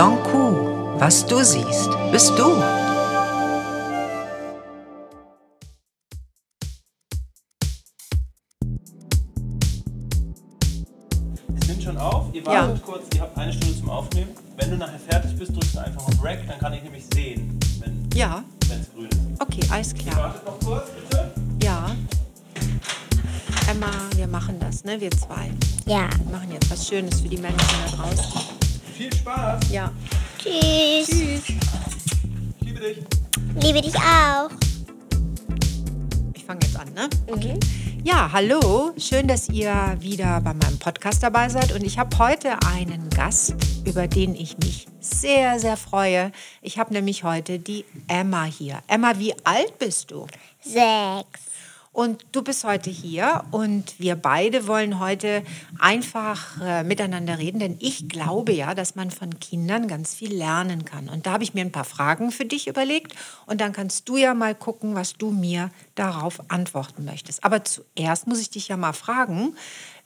Blanc. Was du siehst, bist du. Es nimmt schon auf, ihr wartet kurz, ihr habt eine Stunde zum Aufnehmen. Wenn du nachher fertig bist, drückst du einfach auf Rack, dann kann ich nämlich sehen, wenn Ja, es grün ist. okay, alles klar. Wartet noch kurz, bitte. Ja. Emma, wir machen das, ne? Wir zwei. Ja. Wir machen jetzt was Schönes für die Menschen da draußen. Viel Spaß. Ja. Tschüss. Tschüss. Ich liebe dich. Liebe dich auch. Ich fange jetzt an, ne? Okay. Ja, hallo. Schön, dass ihr wieder bei meinem Podcast dabei seid. Und ich habe heute einen Gast, über den ich mich sehr, sehr freue. Ich habe nämlich heute die Emma hier. Emma, wie alt bist du? Sechs. Und du bist heute hier und wir beide wollen heute einfach äh, miteinander reden, denn ich glaube ja, dass man von Kindern ganz viel lernen kann. Und da habe ich mir ein paar Fragen für dich überlegt und dann kannst du ja mal gucken, was du mir darauf antworten möchtest. Aber zuerst muss ich dich ja mal fragen,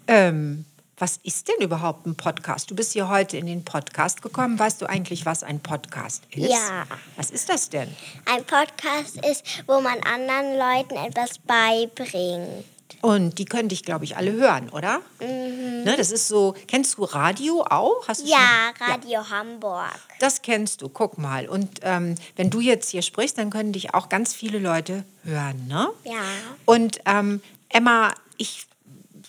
ähm, was ist denn überhaupt ein Podcast? Du bist hier heute in den Podcast gekommen. Weißt du eigentlich, was ein Podcast ist? Ja. Was ist das denn? Ein Podcast ist, wo man anderen Leuten etwas beibringt. Und die können dich, glaube ich, alle hören, oder? Ne, das ist so, kennst du Radio auch? Hast du Ja, schon- Radio Hamburg. Das kennst du, guck mal. Und ähm, wenn du jetzt hier sprichst, dann können dich auch ganz viele Leute hören, ne? Ja. Und ähm, Emma, ich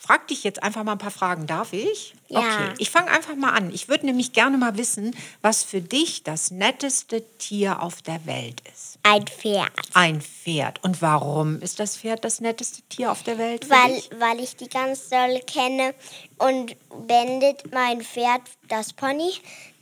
frage dich jetzt einfach mal ein paar Fragen. Darf ich? Ja. Okay, ich fange einfach mal an. Ich würde nämlich gerne mal wissen, was für dich das netteste Tier auf der Welt ist. Ein Pferd. Ein Pferd. Und warum ist das Pferd das netteste Tier auf der Welt? Für Weil, dich? weil ich die ganz doll kenne und Bandit, mein Pferd, das Pony,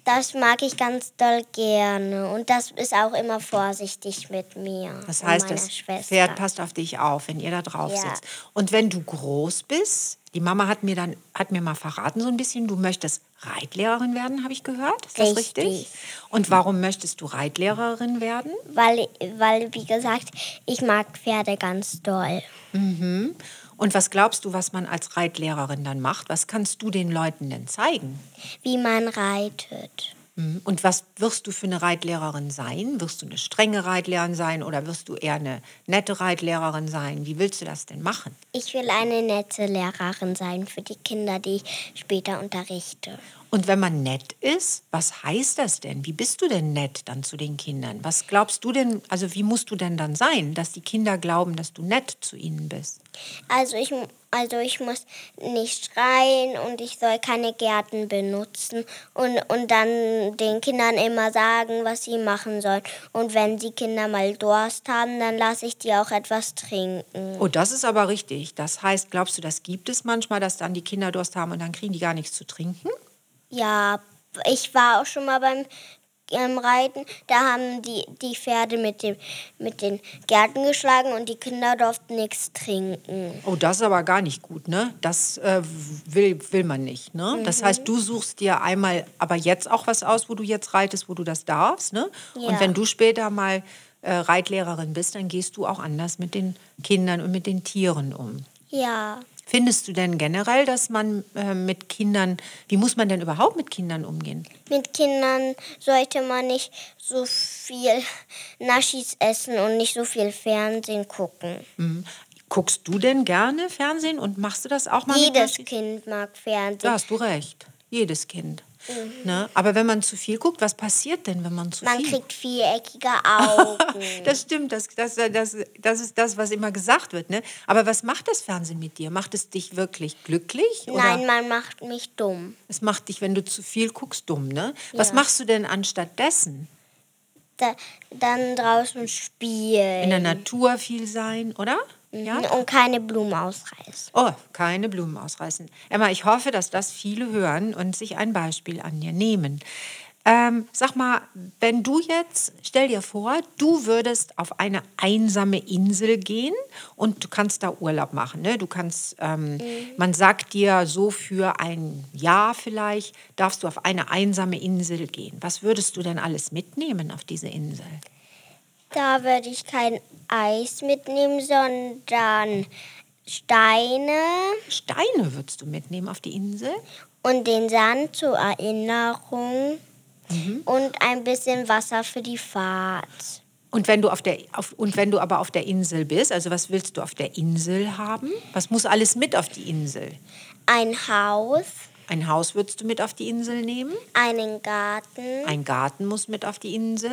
das mag ich ganz doll gerne. Und das ist auch immer vorsichtig mit mir. Das und heißt, meiner das Schwester. Pferd passt auf dich auf, wenn ihr da drauf Ja. sitzt. Und wenn du groß bist, die Mama hat mir dann hat mir mal verraten so ein bisschen, du möchtest Reitlehrerin werden, habe ich gehört. Ist das richtig? Richtig. Und warum möchtest du Reitlehrerin werden? Weil, weil, wie gesagt, ich mag Pferde ganz doll. Und was glaubst du, was man als Reitlehrerin dann macht? Was kannst du den Leuten denn zeigen? Wie man reitet. Mhm. Und was wirst du für eine Reitlehrerin sein? Wirst du eine strenge Reitlehrerin sein oder wirst du eher eine nette Reitlehrerin sein? Wie willst du das denn machen? Ich will eine nette Lehrerin sein für die Kinder, die ich später unterrichte. Und wenn man nett ist, was heißt das denn? Wie bist du denn nett dann zu den Kindern? Was glaubst du denn, also wie musst du denn dann sein, dass die Kinder glauben, dass du nett zu ihnen bist? Also ich, also ich muss nicht schreien und ich soll keine Gärten benutzen und, und dann den Kindern immer sagen, was sie machen sollen. Und wenn die Kinder mal Durst haben, dann lasse ich die auch etwas trinken. Oh, das ist aber richtig. Das heißt, glaubst du, das gibt es manchmal, dass dann die Kinder Durst haben und dann kriegen die gar nichts zu trinken? Ja, ich war auch schon mal beim ähm, Reiten. Da haben die, die Pferde mit, dem, mit den Gärten geschlagen und die Kinder durften nichts trinken. Oh, das ist aber gar nicht gut, ne? Das äh, will, will man nicht, ne? Das heißt, du suchst dir einmal aber jetzt auch was aus, wo du jetzt reitest, wo du das darfst, ne? Und Ja. wenn du später mal äh, Reitlehrerin bist, dann gehst du auch anders mit den Kindern und mit den Tieren um. Ja. Findest du denn generell, dass man äh, mit Kindern, wie muss man denn überhaupt mit Kindern umgehen? Mit Kindern sollte man nicht so viel Naschis essen und nicht so viel Fernsehen gucken. Mhm. Guckst du denn gerne Fernsehen und machst du das auch mal mit Jedes? Kind mag Fernsehen. Da hast du recht. Jedes Kind. Mhm. Ne? Aber wenn man zu viel guckt, was passiert denn, wenn man zu Man viel kriegt viereckige Augen. Das stimmt, das, das, das, das ist das, was immer gesagt wird. Ne? Aber was macht das Fernsehen mit dir? Macht es dich wirklich glücklich? Oder Nein, man macht mich dumm. es macht dich, wenn du zu viel guckst, dumm. Ne? Was Ja. machst du denn anstatt dessen? Da, dann draußen spielen. In der Natur viel sein, oder? Ja? Und keine Blumen ausreißen. Oh, keine Blumen ausreißen. Emma, ich hoffe, dass das viele hören und sich ein Beispiel an dir nehmen. Ähm, sag mal, wenn du jetzt, stell dir vor, du würdest auf eine einsame Insel gehen und du kannst da Urlaub machen. Ne? Du kannst, ähm, man sagt dir so für ein Jahr vielleicht, darfst du auf eine einsame Insel gehen. Was würdest du denn alles mitnehmen auf diese Insel? Da würde ich kein Eis mitnehmen, sondern Steine Steine würdest du mitnehmen auf die Insel? und den Sand zur Erinnerung. und ein bisschen Wasser für die Fahrt. Und wenn du auf der auf, und wenn du aber auf der Insel bist, also was willst du auf der Insel haben? Was muss alles mit auf die Insel? Ein Haus, Ein Haus würdest du mit auf die Insel nehmen? einen Garten, Ein Garten muss mit auf die Insel,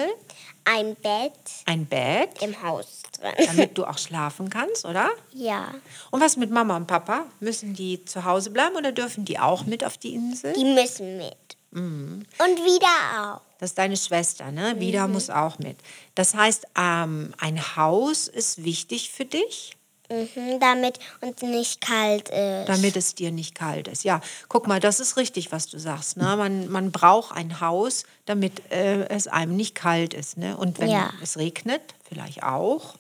ein Bett ein Bett, im Haus drin. damit du auch schlafen kannst, oder? Ja, Und was mit Mama und Papa? Müssen die zu Hause bleiben oder dürfen die auch mit auf die Insel? die müssen mit. Und wieder auch. Das ist deine Schwester, ne? Vida muss auch mit. Das heißt, ähm, ein Haus ist wichtig für dich, Mhm, damit uns nicht kalt ist. damit es dir nicht kalt ist. Ja, guck mal, das ist richtig, was du sagst. Ne? Man, man braucht ein Haus, damit äh, es einem nicht kalt ist. Ne? Und wenn Ja. es regnet, vielleicht auch.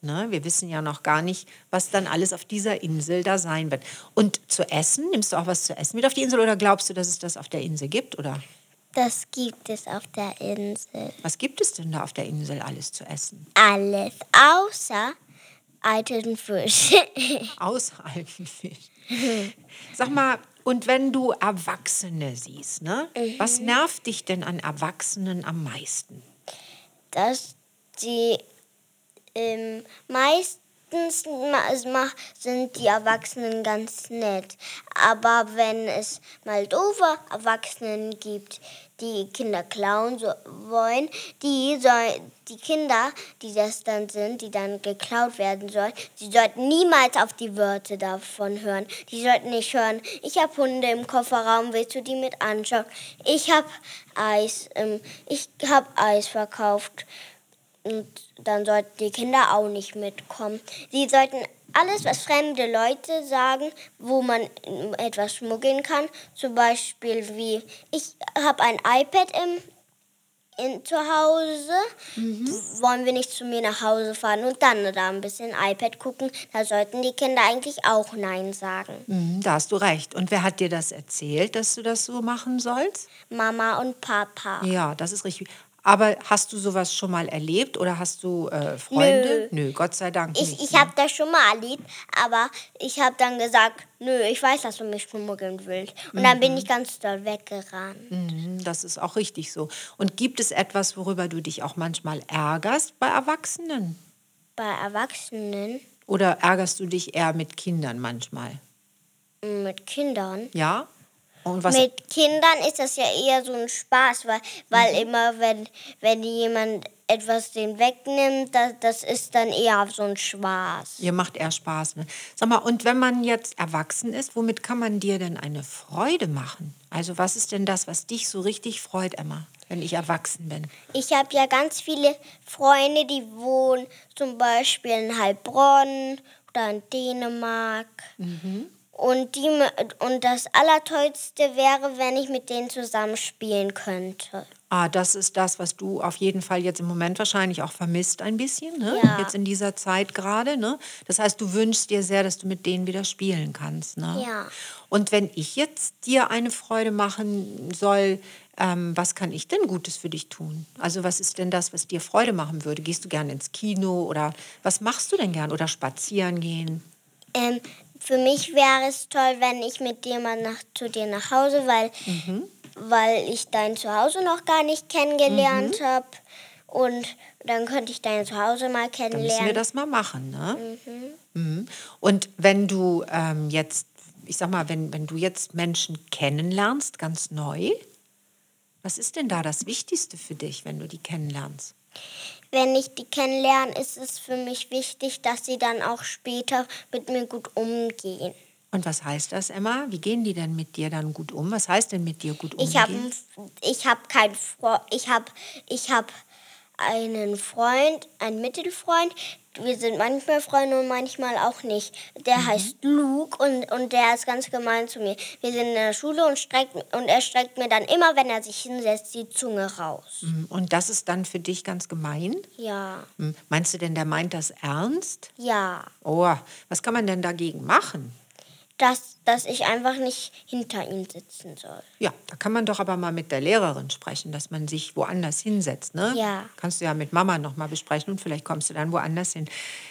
Ne? Wir wissen ja noch gar nicht, was dann alles auf dieser Insel da sein wird. Und zu essen, nimmst du auch was zu essen mit auf die Insel oder glaubst du, dass es das auf der Insel gibt? Oder Das gibt es auf der Insel. was gibt es denn da auf der Insel alles zu essen? Alles außer alten Fisch. Außer alten Fisch. Sag mal, und wenn du Erwachsene siehst, ne? Was nervt dich denn an Erwachsenen am meisten? dass die ähm, meistens sind die Erwachsenen ganz nett. Aber wenn es mal doofe Erwachsenen gibt, die Kinder klauen so, wollen, die, soll, die Kinder, die das dann sind, die dann geklaut werden sollen, die sollten niemals auf die Wörter davon hören. Die sollten nicht hören, ich habe Hunde im Kofferraum, willst du die mit anschauen? Ich habe Eis, ähm, ich habe Eis verkauft. Und dann sollten die Kinder auch nicht mitkommen. Sie sollten alles, was fremde Leute sagen, wo man etwas schmuggeln kann, zum Beispiel wie, ich habe ein iPad im, in, zu Hause, wollen wir nicht zu mir nach Hause fahren und dann da ein bisschen iPad gucken, da sollten die Kinder eigentlich auch Nein sagen. Mhm, da hast du recht. Und wer hat dir das erzählt, dass du das so machen sollst? Mama und Papa. Ja, das ist richtig. Aber hast du sowas schon mal erlebt oder hast du äh, Freunde? Nö. Gott sei Dank Ich, nicht. ich ne? habe das schon mal erlebt, aber ich habe dann gesagt, nö, ich weiß, dass du mich schmuggeln willst. Und dann bin ich ganz doll weggerannt. Mhm, Das ist auch richtig so. Und gibt es etwas, worüber du dich auch manchmal ärgerst bei Erwachsenen? Bei Erwachsenen Oder ärgerst du dich eher mit Kindern manchmal? mit Kindern. Ja? Mit Kindern ist das ja eher so ein Spaß, weil, weil Mhm. immer, wenn, wenn jemand etwas den wegnimmt, das, das ist dann eher so ein Spaß. Ihr macht eher Spaß. Ne? Sag mal, und wenn man jetzt erwachsen ist, womit kann man dir denn eine Freude machen? Also was ist denn das, was dich so richtig freut, Emma, wenn ich erwachsen bin? Ich habe ja ganz viele Freunde, die wohnen zum Beispiel in Heilbronn oder in Dänemark. Und, die, und das Allertollste wäre, wenn ich mit denen zusammen spielen könnte. Ah, das ist das, was du auf jeden Fall jetzt im Moment wahrscheinlich auch vermisst ein bisschen, ne? Ja. Jetzt in dieser Zeit gerade, ne? Das heißt, du wünschst dir sehr, dass du mit denen wieder spielen kannst, ne? Ja. Und wenn ich jetzt dir eine Freude machen soll, ähm, was kann ich denn Gutes für dich tun? Also was ist denn das, was dir Freude machen würde? Gehst du gerne ins Kino oder was machst du denn gern? Oder spazieren gehen? Ähm, für mich wäre es toll, wenn ich mit dir mal nach, zu dir nach Hause, weil, weil ich dein Zuhause noch gar nicht kennengelernt habe. Und dann könnte ich dein Zuhause mal Dann müssen wir kennenlernen. das mal machen, ne? Mhm. Und wenn du ähm, jetzt, ich sag mal, wenn, wenn du jetzt Menschen kennenlernst, ganz neu, was ist denn da das Wichtigste für dich, wenn du die kennenlernst? Wenn ich die kennenlerne, ist es für mich wichtig, dass sie dann auch später mit mir gut umgehen. Und was heißt das, Emma? Wie gehen die denn mit dir dann gut um? Was heißt denn mit dir gut umgehen? Ich habe ich hab keinen Freund, ich habe ich hab einen Freund, einen Mittelfreund. Wir sind manchmal Freunde und manchmal auch nicht. Der heißt Luke und, und der ist ganz gemein zu mir. Wir sind in der Schule und, streckt, und er streckt mir dann immer, wenn er sich hinsetzt, die Zunge raus. Mhm. Und das ist dann für dich ganz gemein? Ja, Mhm. Meinst du denn, der meint das ernst? ja. Oh, was kann man denn dagegen machen? Dass, dass ich einfach nicht hinter ihm sitzen soll. Ja, da kann man doch aber mal mit der Lehrerin sprechen, dass man sich woanders hinsetzt, ne? Ja. Kannst du ja mit Mama noch mal besprechen und vielleicht kommst du dann woanders hin.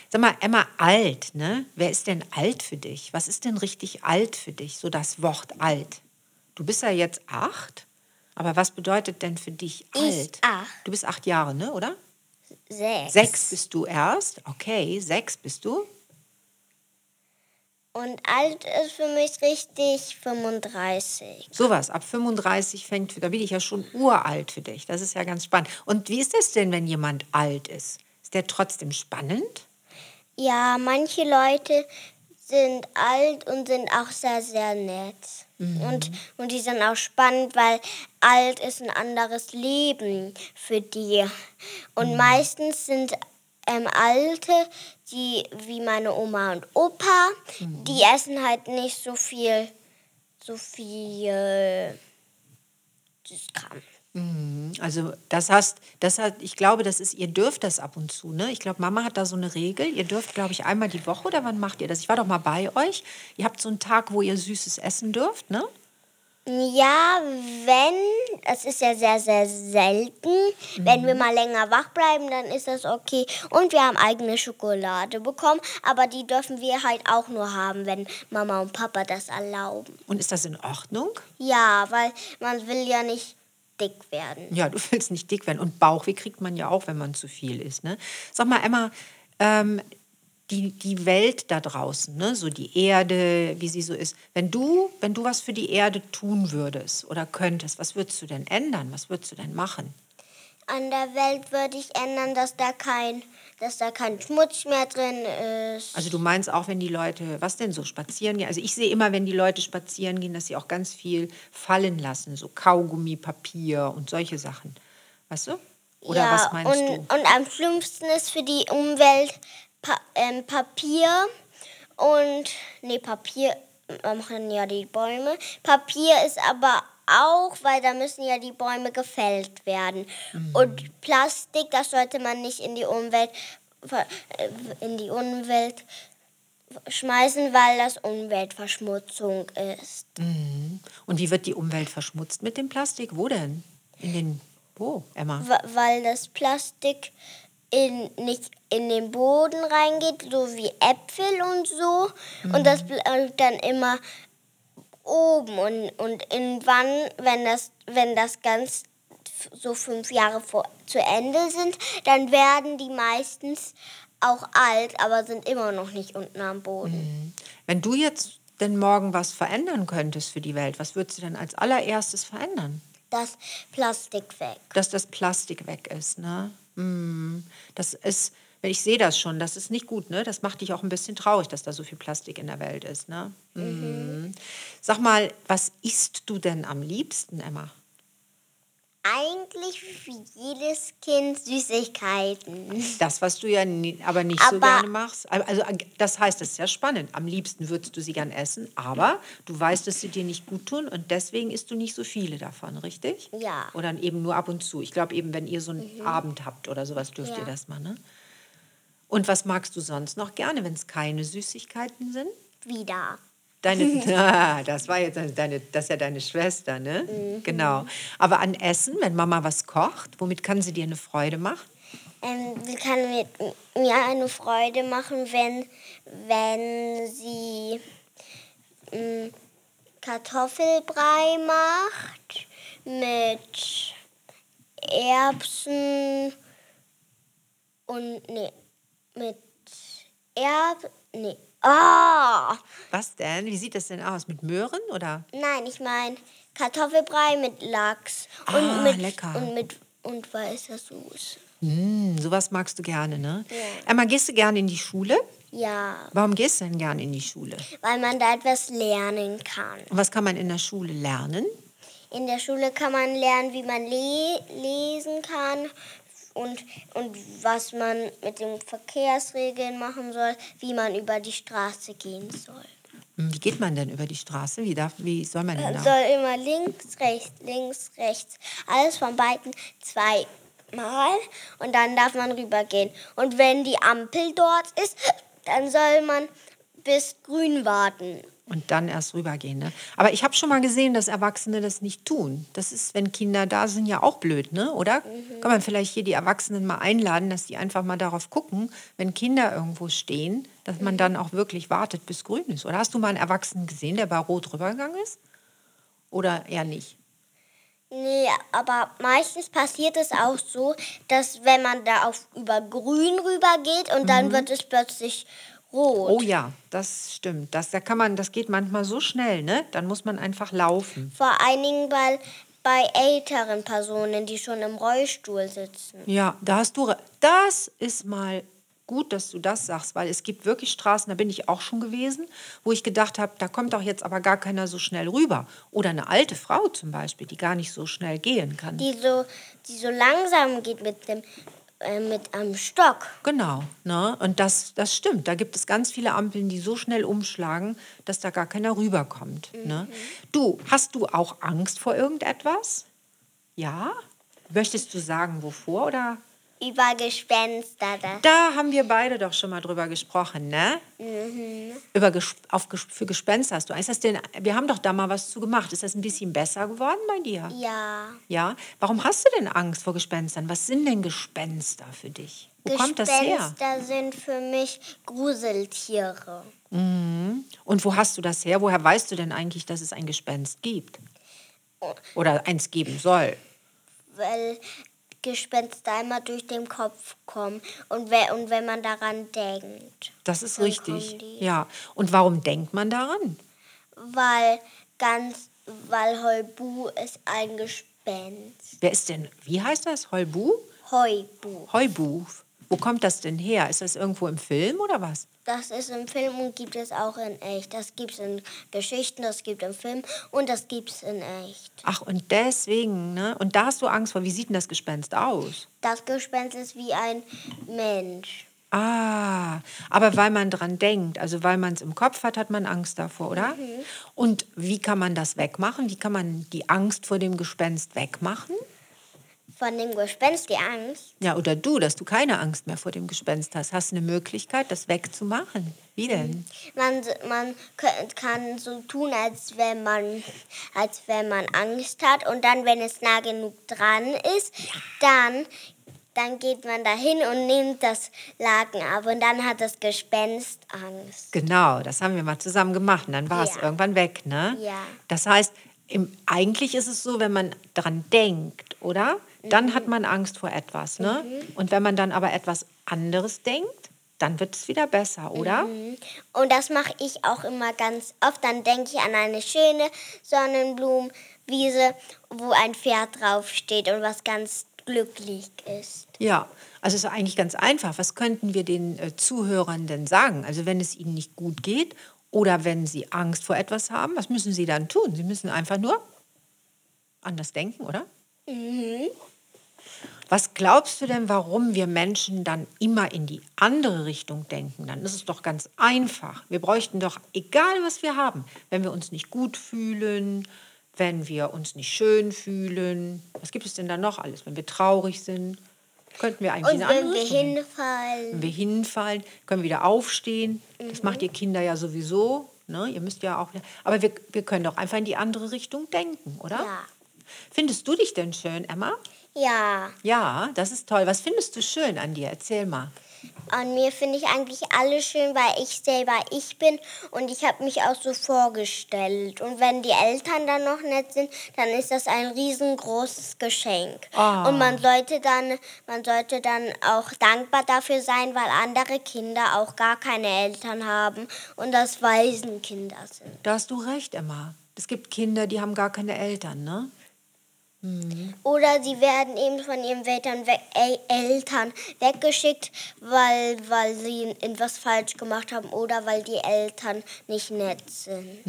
Sag mal, Emma, alt, ne? Wer ist denn alt für dich? Was ist denn richtig alt für dich? So das Wort alt. Du bist ja jetzt acht. Aber was bedeutet denn für dich alt? acht. Du bist acht Jahre, ne, oder? Sechs. Sechs bist du erst. Okay, sechs bist du. Und alt ist für mich richtig 35. Sowas, ab 35 fängt, da bin ich ja schon uralt für dich. Das ist ja ganz spannend. Und wie ist das denn, wenn jemand alt ist? Ist der trotzdem spannend? Ja, manche Leute sind alt und sind auch sehr, sehr nett. Und, und die sind auch spannend, weil alt ist ein anderes Leben für die. Und meistens sind ähm, Alte, die wie meine Oma und Opa, die essen halt nicht so viel, so viel Süßkram. Also das heißt, das hat, ich glaube, das ist, ihr dürft das ab und zu, ne? Ich glaube, Mama hat da so eine Regel. Ihr dürft, glaube ich, einmal die Woche oder wann macht ihr das? Ich war doch mal bei euch. Ihr habt so einen Tag, wo ihr Süßes essen dürft, ne? Ja, wenn, es ist ja sehr, sehr selten. Wenn wir mal länger wach bleiben, dann ist das okay. Und wir haben eigene Schokolade bekommen, aber die dürfen wir halt auch nur haben, wenn Mama und Papa das erlauben. Und ist das in Ordnung? Ja, weil man will ja nicht dick werden. Ja, du willst nicht dick werden. Und Bauchweh kriegt man ja auch, wenn man zu viel isst. Ne? Sag mal, Emma, ähm, die, die Welt da draußen, ne? so die Erde, wie sie so ist. Wenn du, wenn du was für die Erde tun würdest oder könntest, was würdest du denn ändern? Was würdest du denn machen? An der Welt würde ich ändern, dass da kein, dass da kein Schmutz mehr drin ist. Also du meinst auch, wenn die Leute, was denn so, spazieren gehen? Also ich sehe immer, wenn die Leute spazieren gehen, dass sie auch ganz viel fallen lassen, so Kaugummi, Papier und solche Sachen. Weißt du? Oder ja, was meinst und, du? Und am schlimmsten ist für die Umwelt pa ähm, Papier und nee, Papier machen ja die Bäume. Papier ist aber auch, weil da müssen ja die Bäume gefällt werden. Mhm. Und Plastik, das sollte man nicht in die Umwelt äh, in die Umwelt schmeißen, weil das Umweltverschmutzung ist. Und wie wird die Umwelt verschmutzt mit dem Plastik? Wo denn? In den, wo, Emma? Weil das Plastik in, nicht in den Boden reingeht, so wie Äpfel und so. Und das bleibt dann immer oben. Und, und irgendwann, wenn das, wenn das ganz so fünf Jahre vor, zu Ende sind, dann werden die meistens auch alt, aber sind immer noch nicht unten am Boden. Wenn du jetzt denn morgen was verändern könntest für die Welt, was würdest du denn als allererstes verändern? Das Plastik weg. Dass das Plastik weg ist, ne? Mm, Das ist, ich sehe das schon, das ist nicht gut, ne? Das macht dich auch ein bisschen traurig, dass da so viel Plastik in der Welt ist, ne? Mm. Sag mal, was isst du denn am liebsten, Emma? Eigentlich wie jedes Kind Süßigkeiten. Das, was du ja nie, aber nicht so Aber- gerne machst. Also das heißt, das ist ja spannend. Am liebsten würdest du sie gern essen, aber du weißt, dass sie dir nicht gut tun und deswegen isst du nicht so viele davon, richtig? Ja. Oder eben nur ab und zu. Ich glaube eben, wenn ihr so einen Abend habt oder sowas, dürft ihr Ja. das mal, ne? Und was magst du sonst noch gerne, wenn es keine Süßigkeiten sind? Wieder. Deine, ah, das war jetzt deine, das ist ja deine Schwester, ne? Genau. Aber an Essen, wenn Mama was kocht, womit kann sie dir eine Freude machen? Ähm, sie kann mit mir eine Freude machen, wenn, wenn sie ähm, Kartoffelbrei macht mit Erbsen und nee, mit Erb nee. Ah! Was denn? Wie sieht das denn aus? Mit Möhren oder? Nein, ich meine Kartoffelbrei mit Lachs und Ah, mit lecker. und mit und weißer Soße. Mm, sowas magst du gerne, ne? Ja. Emma, gehst du gerne in die Schule? Ja, Warum gehst du denn gerne in die Schule? weil man da etwas lernen kann. Und was kann man in der Schule lernen? In der Schule kann man lernen, wie man le lesen kann und, und was man mit den Verkehrsregeln machen soll, wie man über die Straße gehen soll. Hm, Wie geht man denn über die Straße? Wie, darf, wie soll man denn Man soll immer links, rechts, links, rechts. Alles von beiden zweimal und dann darf man rübergehen. Und wenn die Ampel dort ist, dann soll man bis grün warten. Und dann erst rübergehen, ne? Aber ich habe schon mal gesehen, dass Erwachsene das nicht tun. Das ist, wenn Kinder da sind, ja auch blöd, ne? Oder? Kann man vielleicht hier die Erwachsenen mal einladen, dass die einfach mal darauf gucken, wenn Kinder irgendwo stehen, dass man dann auch wirklich wartet, bis grün ist. Oder hast du mal einen Erwachsenen gesehen, der bei Rot rübergegangen ist? Oder eher nicht? Nee, aber meistens passiert es auch so, dass wenn man da auf über grün rüber geht und dann wird es plötzlich rot. Oh ja, das stimmt. Das, da kann man, das geht manchmal so schnell, ne? Dann muss man einfach laufen. Vor allen Dingen bei, bei älteren Personen, die schon im Rollstuhl sitzen. Ja, da hast du. Das ist mal gut, dass du das sagst, weil es gibt wirklich Straßen, da bin ich auch schon gewesen, wo ich gedacht habe, da kommt doch jetzt aber gar keiner so schnell rüber. Oder eine alte Frau zum Beispiel, die gar nicht so schnell gehen kann. Die so, die so langsam geht mit dem äh, mit einem Stock. Genau, ne? Und das, das stimmt. Da gibt es ganz viele Ampeln, die so schnell umschlagen, dass da gar keiner rüberkommt. Ne? Du, hast du auch Angst vor irgendetwas? Ja? Möchtest du sagen, wovor oder? Über Gespenster. Da. Da haben wir beide doch schon mal drüber gesprochen, ne? Über Ges auf Ges für Gespenster hast du Angst. Das denn, wir haben doch da mal was zu gemacht. Ist das ein bisschen besser geworden bei dir? Ja. Ja? Warum hast du denn Angst vor Gespenstern? Was sind denn Gespenster für dich? Wo kommt das her? Gespenster sind für mich Gruseltiere. Und wo hast du das her? Woher weißt du denn eigentlich, dass es ein Gespenst gibt? Oder eins geben soll? weil Gespenster immer durch den Kopf kommen und, we und wenn man daran denkt. Das ist richtig. Ja. Und warum denkt man daran? Weil ganz, weil Heubu ist ein Gespenst. Wer ist denn, wie heißt das? Heubu? Heubu. Heubu. Wo kommt das denn her? Ist das irgendwo im Film oder was? Das ist im Film und gibt es auch in echt. Das gibt es in Geschichten, das gibt es im Film und das gibt es in echt. Ach, und deswegen, ne? Und da hast du Angst vor. Wie sieht denn das Gespenst aus? Das Gespenst ist wie ein Mensch. Ah, aber weil man dran denkt, also weil man es im Kopf hat, hat man Angst davor, oder? Und wie kann man das wegmachen? Wie kann man die Angst vor dem Gespenst wegmachen? Von dem Gespenst die Angst. Ja, oder du, dass du keine Angst mehr vor dem Gespenst hast. Hast du eine Möglichkeit, das wegzumachen? Wie denn? Man, man kann so tun, als wenn man, als wenn man Angst hat. Und dann, wenn es nah genug dran ist, dann, dann geht man dahin und nimmt das Laken ab. Und dann hat das Gespenst Angst. Genau, das haben wir mal zusammen gemacht und dann war es Ja. irgendwann weg, ne? Ja. Das heißt, im, eigentlich ist es so, wenn man dran denkt, oder? Dann hat man Angst vor etwas, ne? Und wenn man dann aber etwas anderes denkt, dann wird es wieder besser, oder? Und das mache ich auch immer ganz oft. Dann denke ich an eine schöne Sonnenblumenwiese, wo ein Pferd draufsteht und was ganz glücklich ist. Ja, also es ist eigentlich ganz einfach. Was könnten wir den äh, Zuhörern denn sagen? Also wenn es ihnen nicht gut geht oder wenn sie Angst vor etwas haben, was müssen sie dann tun? Sie müssen einfach nur anders denken, oder? Was glaubst du denn, warum wir Menschen dann immer in die andere Richtung denken? Dann ist es doch ganz einfach. Wir bräuchten doch, egal was wir haben, wenn wir uns nicht gut fühlen, wenn wir uns nicht schön fühlen, was gibt es denn da noch alles? Wenn wir traurig sind, könnten wir eigentlich Und in eine wenn wir hinfallen, Wenn wir hinfallen, können wir wieder aufstehen. Das macht Mhm. ihr Kinder ja sowieso. Ne? Ihr müsst ja auch. Aber wir, wir können doch einfach in die andere Richtung denken, oder? ja. Findest du dich denn schön, Emma? Ja, Ja, das ist toll. Was findest du schön an dir? Erzähl mal. An mir finde ich eigentlich alles schön, weil ich selber ich bin und ich habe mich auch so vorgestellt. Und wenn die Eltern dann noch nett sind, dann ist das ein riesengroßes Geschenk. Ah. Und man sollte dann, man sollte dann auch dankbar dafür sein, weil andere Kinder auch gar keine Eltern haben und das Waisenkinder sind. Da hast du recht, Emma. Es gibt Kinder, die haben gar keine Eltern, ne? Oder sie werden eben von ihren Eltern, weg, El Eltern weggeschickt, weil, weil sie etwas falsch gemacht haben oder weil die Eltern nicht nett sind.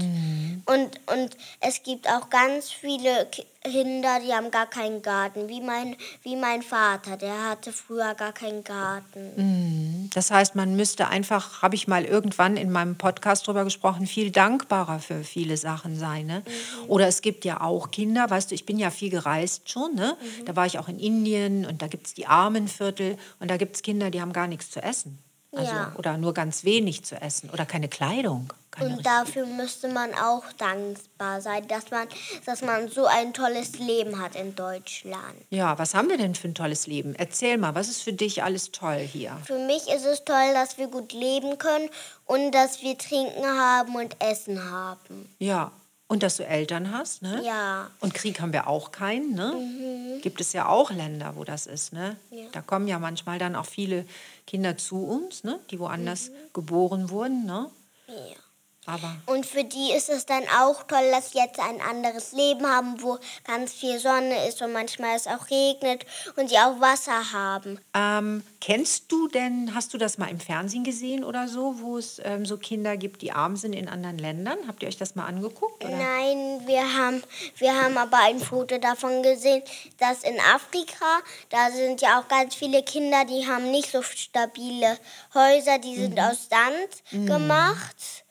Und, und es gibt auch ganz viele Ki- Kinder, die haben gar keinen Garten, wie mein, wie mein Vater, der hatte früher gar keinen Garten. Das heißt, man müsste einfach, habe ich mal irgendwann in meinem Podcast drüber gesprochen, viel dankbarer für viele Sachen sein. Ne? Oder es gibt ja auch Kinder, weißt du, ich bin ja viel gereist schon. Ne? Da war ich auch in Indien und da gibt es die Armenviertel und da gibt es Kinder, die haben gar nichts zu essen. Also, Ja. Oder nur ganz wenig zu essen oder keine Kleidung. Keine Und dafür müsste man auch dankbar sein, dass man, dass man so ein tolles Leben hat in Deutschland. ja, was haben wir denn für ein tolles Leben? Erzähl mal, was ist für dich alles toll hier? Für mich ist es toll, dass wir gut leben können und dass wir Trinken haben und Essen haben. Ja, Und dass du Eltern hast, ne? Ja. Und Krieg haben wir auch keinen, ne? Gibt es ja auch Länder, wo das ist, ne? Ja. Da kommen ja manchmal dann auch viele Kinder zu uns, ne? Die woanders geboren wurden, ne? ja. Aber Und für die ist es dann auch toll, dass sie jetzt ein anderes Leben haben, wo ganz viel Sonne ist und manchmal es auch regnet und sie auch Wasser haben. ähm, kennst du denn, hast du das mal im Fernsehen gesehen oder so, wo es ähm, so Kinder gibt, die arm sind in anderen Ländern? Habt ihr euch das mal angeguckt? Oder? Nein, wir haben, wir haben aber ein Foto davon gesehen, dass in Afrika, da sind ja auch ganz viele Kinder, die haben nicht so stabile Häuser, die sind aus Sand gemacht,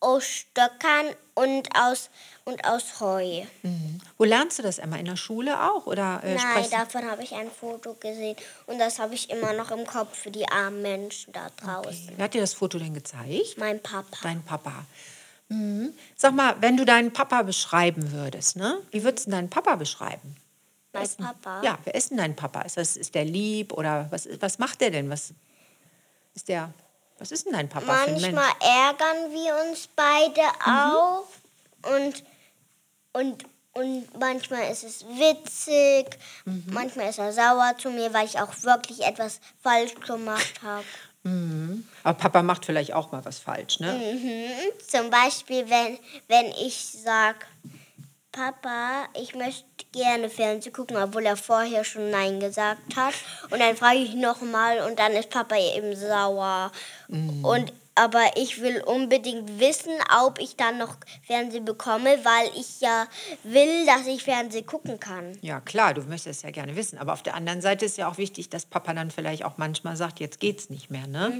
aus Stöckern und aus, und aus Heu. Mhm. Wo lernst du das, Emma? In der Schule auch? Oder, äh, Nein, davon habe ich ein Foto gesehen und das habe ich immer noch im Kopf für die armen Menschen da draußen. Wer hat dir das Foto denn gezeigt? Mein Papa. Dein Papa. Mhm. Sag mal, wenn du deinen Papa beschreiben würdest, ne? Wie würdest du deinen Papa beschreiben? mein Papa. Ja, wer ist denn dein Papa? Ist, das, ist der lieb oder was, was macht der denn? Was ist der, was ist denn dein Papa für ein Mensch? Manchmal ärgern wir uns beide auch und, und, und manchmal ist es witzig, manchmal ist er sauer zu mir, weil ich auch wirklich etwas falsch gemacht habe. Aber Papa macht vielleicht auch mal was falsch, ne? Mhm. Zum Beispiel, wenn, wenn ich sage, Papa, ich möchte gerne Fernsehen gucken, obwohl er vorher schon Nein gesagt hat. Und dann frage ich nochmal und dann ist Papa eben sauer. Und, aber ich will unbedingt wissen, ob ich dann noch Fernsehen bekomme, weil ich ja will, dass ich Fernsehen gucken kann. Ja, klar, du möchtest es ja gerne wissen. Aber auf der anderen Seite ist ja auch wichtig, dass Papa dann vielleicht auch manchmal sagt, jetzt geht's nicht mehr, ne?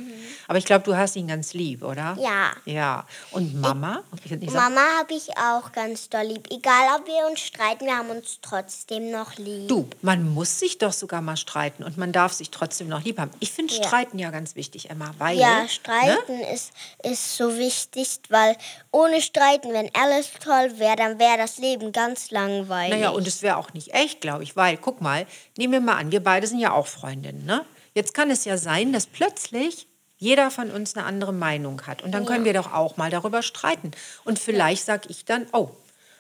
Aber ich glaube, du hast ihn ganz lieb, oder? Mhm. Ja. Ja. Und Mama? Ich, Mama habe ich auch ganz doll lieb. Egal, ob wir uns streiten, wir haben uns trotzdem noch lieb. Du, man muss sich doch sogar mal streiten und man darf sich trotzdem noch lieb haben. Ich finde Ja. Streiten ja ganz wichtig, Emma, weil... Ja, Ne? Ist, ist so wichtig, weil ohne Streiten, wenn alles toll wäre, dann wäre das Leben ganz langweilig. Naja, und es wäre auch nicht echt, glaube ich, weil, guck mal, nehmen wir mal an, wir beide sind ja auch Freundinnen, ne? Jetzt kann es ja sein, dass plötzlich jeder von uns eine andere Meinung hat. Und dann können wir doch auch mal darüber streiten. Und vielleicht sage ich dann, oh,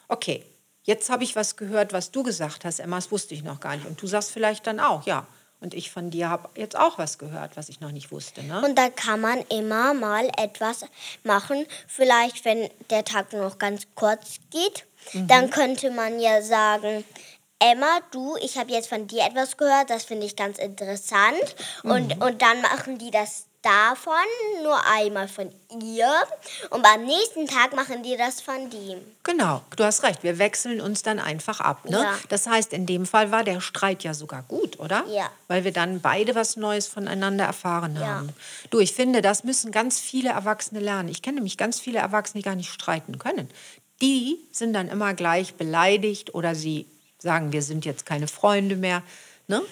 okay, jetzt habe ich was gehört, was du gesagt hast, Emma, das wusste ich noch gar nicht. Und du sagst vielleicht dann auch, ja. Und ich von dir habe jetzt auch was gehört, was ich noch nicht wusste, ne? Und da kann man immer mal etwas machen. Vielleicht, wenn der Tag noch ganz kurz geht, Mhm. dann könnte man ja sagen, Emma, du, ich habe jetzt von dir etwas gehört, das finde ich ganz interessant. Und, Mhm. und dann machen die das davon, nur einmal von ihr. Und beim nächsten Tag machen die das von dem. Genau, du hast recht. Wir wechseln uns dann einfach ab. Ne? Ja. Das heißt, in dem Fall war der Streit ja sogar gut, oder? Ja. Weil wir dann beide was Neues voneinander erfahren Ja. haben. Du, ich finde, das müssen ganz viele Erwachsene lernen. Ich kenne nämlich ganz viele Erwachsene, die gar nicht streiten können. Die sind dann immer gleich beleidigt oder sie sagen, wir sind jetzt keine Freunde mehr. Ne?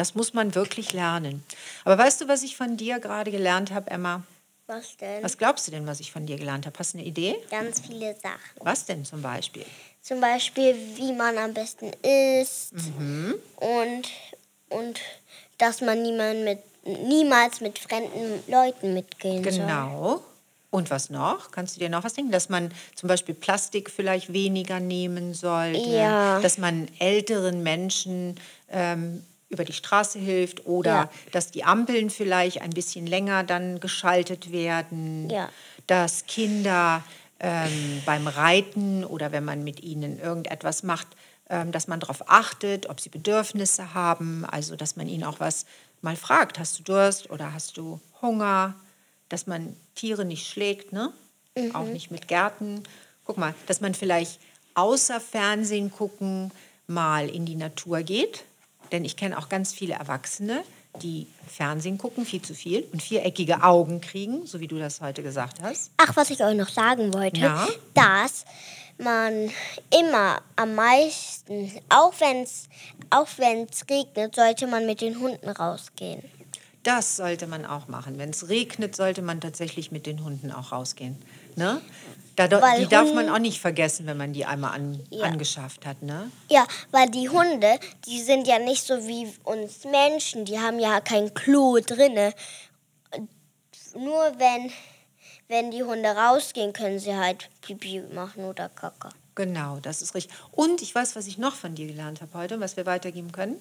Das muss man wirklich lernen. Aber weißt du, was ich von dir gerade gelernt habe, Emma? Was denn? Was glaubst du denn, was ich von dir gelernt habe? Hast du eine Idee? Ganz viele Sachen. Was denn zum Beispiel? Zum Beispiel, wie man am besten isst Mhm. und, und dass man niemand mit, niemals mit fremden Leuten mitgehen soll. Genau. Und was noch? Kannst du dir noch was denken? Dass man zum Beispiel Plastik vielleicht weniger nehmen sollte, Ja. dass man älteren Menschen ähm, über die Straße hilft oder Ja. dass die Ampeln vielleicht ein bisschen länger dann geschaltet werden, Ja. dass Kinder ähm, beim Reiten oder wenn man mit ihnen irgendetwas macht, ähm, dass man darauf achtet, ob sie Bedürfnisse haben, also dass man ihnen auch was mal fragt, hast du Durst oder hast du Hunger, dass man Tiere nicht schlägt, ne? auch nicht mit Gärten. Guck mal, dass man vielleicht außer Fernsehen gucken mal in die Natur geht, denn ich kenne auch ganz viele Erwachsene, die Fernsehen gucken, viel zu viel und viereckige Augen kriegen, so wie du das heute gesagt hast. Ach, was ich euch noch sagen wollte, Ja? dass man immer am meisten, auch wenn es auch wenn's regnet, sollte man mit den Hunden rausgehen. Das sollte man auch machen. Wenn es regnet, sollte man tatsächlich mit den Hunden auch rausgehen. Ne? Da, die darf man auch nicht vergessen, wenn man die einmal an, Ja. angeschafft hat. Ne? Ja, weil die Hunde, die sind ja nicht so wie uns Menschen, die haben ja kein Klo drinne. Nur wenn, wenn die Hunde rausgehen, können sie halt Pipi machen oder Kacke. Genau, das ist richtig. Und ich weiß, was ich noch von dir gelernt habe heute und was wir weitergeben können.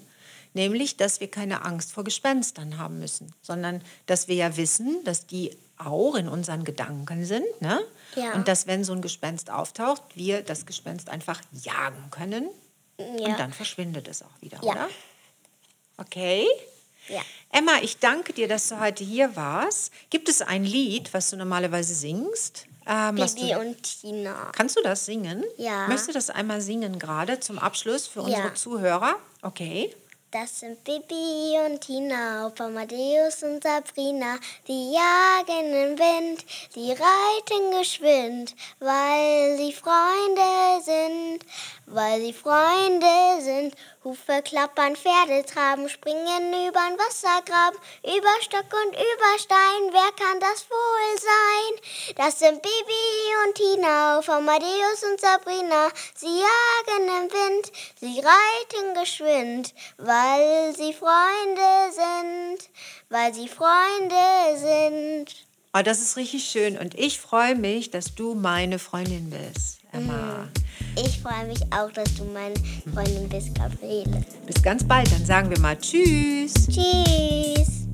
Nämlich, dass wir keine Angst vor Gespenstern haben müssen, sondern dass wir ja wissen, dass die auch in unseren Gedanken sind. Ne? Ja. Und dass, wenn so ein Gespenst auftaucht, wir das Gespenst einfach jagen können. Ja. Und dann verschwindet es auch wieder, Ja. oder? Okay. Ja. Emma, ich danke dir, dass du heute hier warst. Gibt es ein Lied, was du normalerweise singst? Ähm, Bibi du, und Tina. kannst du das singen? Ja. Möchtest du das einmal singen gerade zum Abschluss für unsere. Zuhörer? Okay. Das sind Bibi und Tina, Opa Amadeus und Sabrina. Die jagen im Wind, die reiten geschwind, weil sie Freunde sind, weil sie Freunde sind. Hufe klappern, Pferde traben, springen übern Wassergraben, über Stock und über Stein. Wer kann das wohl sein? Das sind Bibi und Tina, auf Amadeus und Sabrina. Sie jagen im Wind, sie reiten geschwind, weil sie Freunde sind, weil sie Freunde sind. Oh, das ist richtig schön und ich freue mich, dass du meine Freundin bist, Emma. Ich freue mich auch, dass du meine Freundin bist, Gabriele. Bis ganz bald, dann sagen wir mal Tschüss. Tschüss.